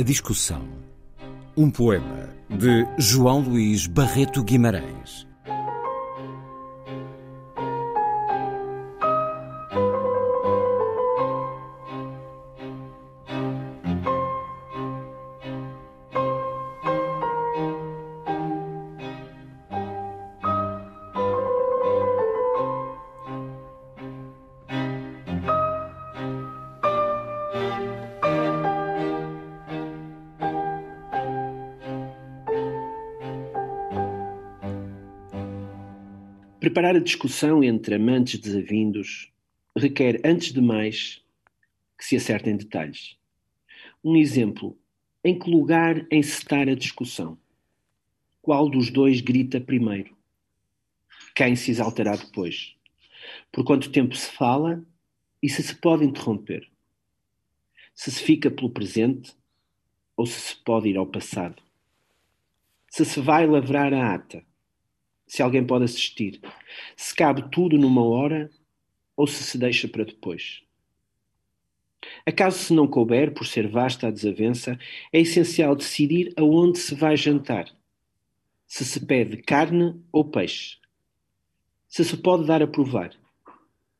A Discussão. Um poema de João Luís Barreto Guimarães. Preparar a discussão entre amantes desavindos requer, antes de mais, que se acertem detalhes. Um exemplo: em que lugar encetar a discussão? Qual dos dois grita primeiro? Quem se exaltará depois? Por quanto tempo se fala e se se pode interromper? Se se fica pelo presente ou se se pode ir ao passado? Se se vai lavrar a ata se alguém pode assistir, se cabe tudo numa hora ou se se deixa para depois. Acaso se não couber, por ser vasta a desavença, é essencial decidir aonde se vai jantar. Se se pede carne ou peixe. Se se pode dar a provar.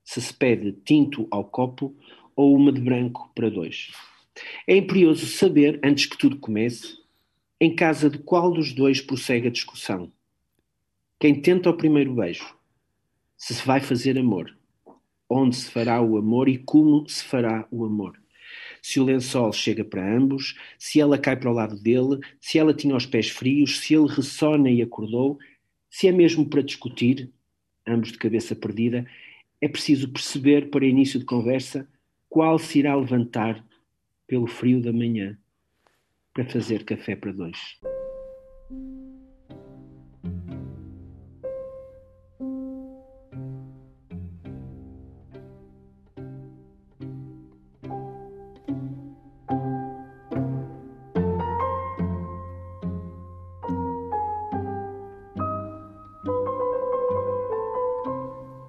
Se se pede tinto ao copo ou uma de branco para dois. É imperioso saber, antes que tudo comece, em casa de qual dos dois prossegue a discussão quem tenta o primeiro beijo, se se vai fazer amor, onde se fará o amor e como se fará o amor. Se o lençol chega para ambos, se ela cai para o lado dele, se ela tinha os pés frios, se ele ressona e acordou, se é mesmo para discutir, ambos de cabeça perdida, é preciso perceber para início de conversa qual se irá levantar pelo frio da manhã para fazer café para dois.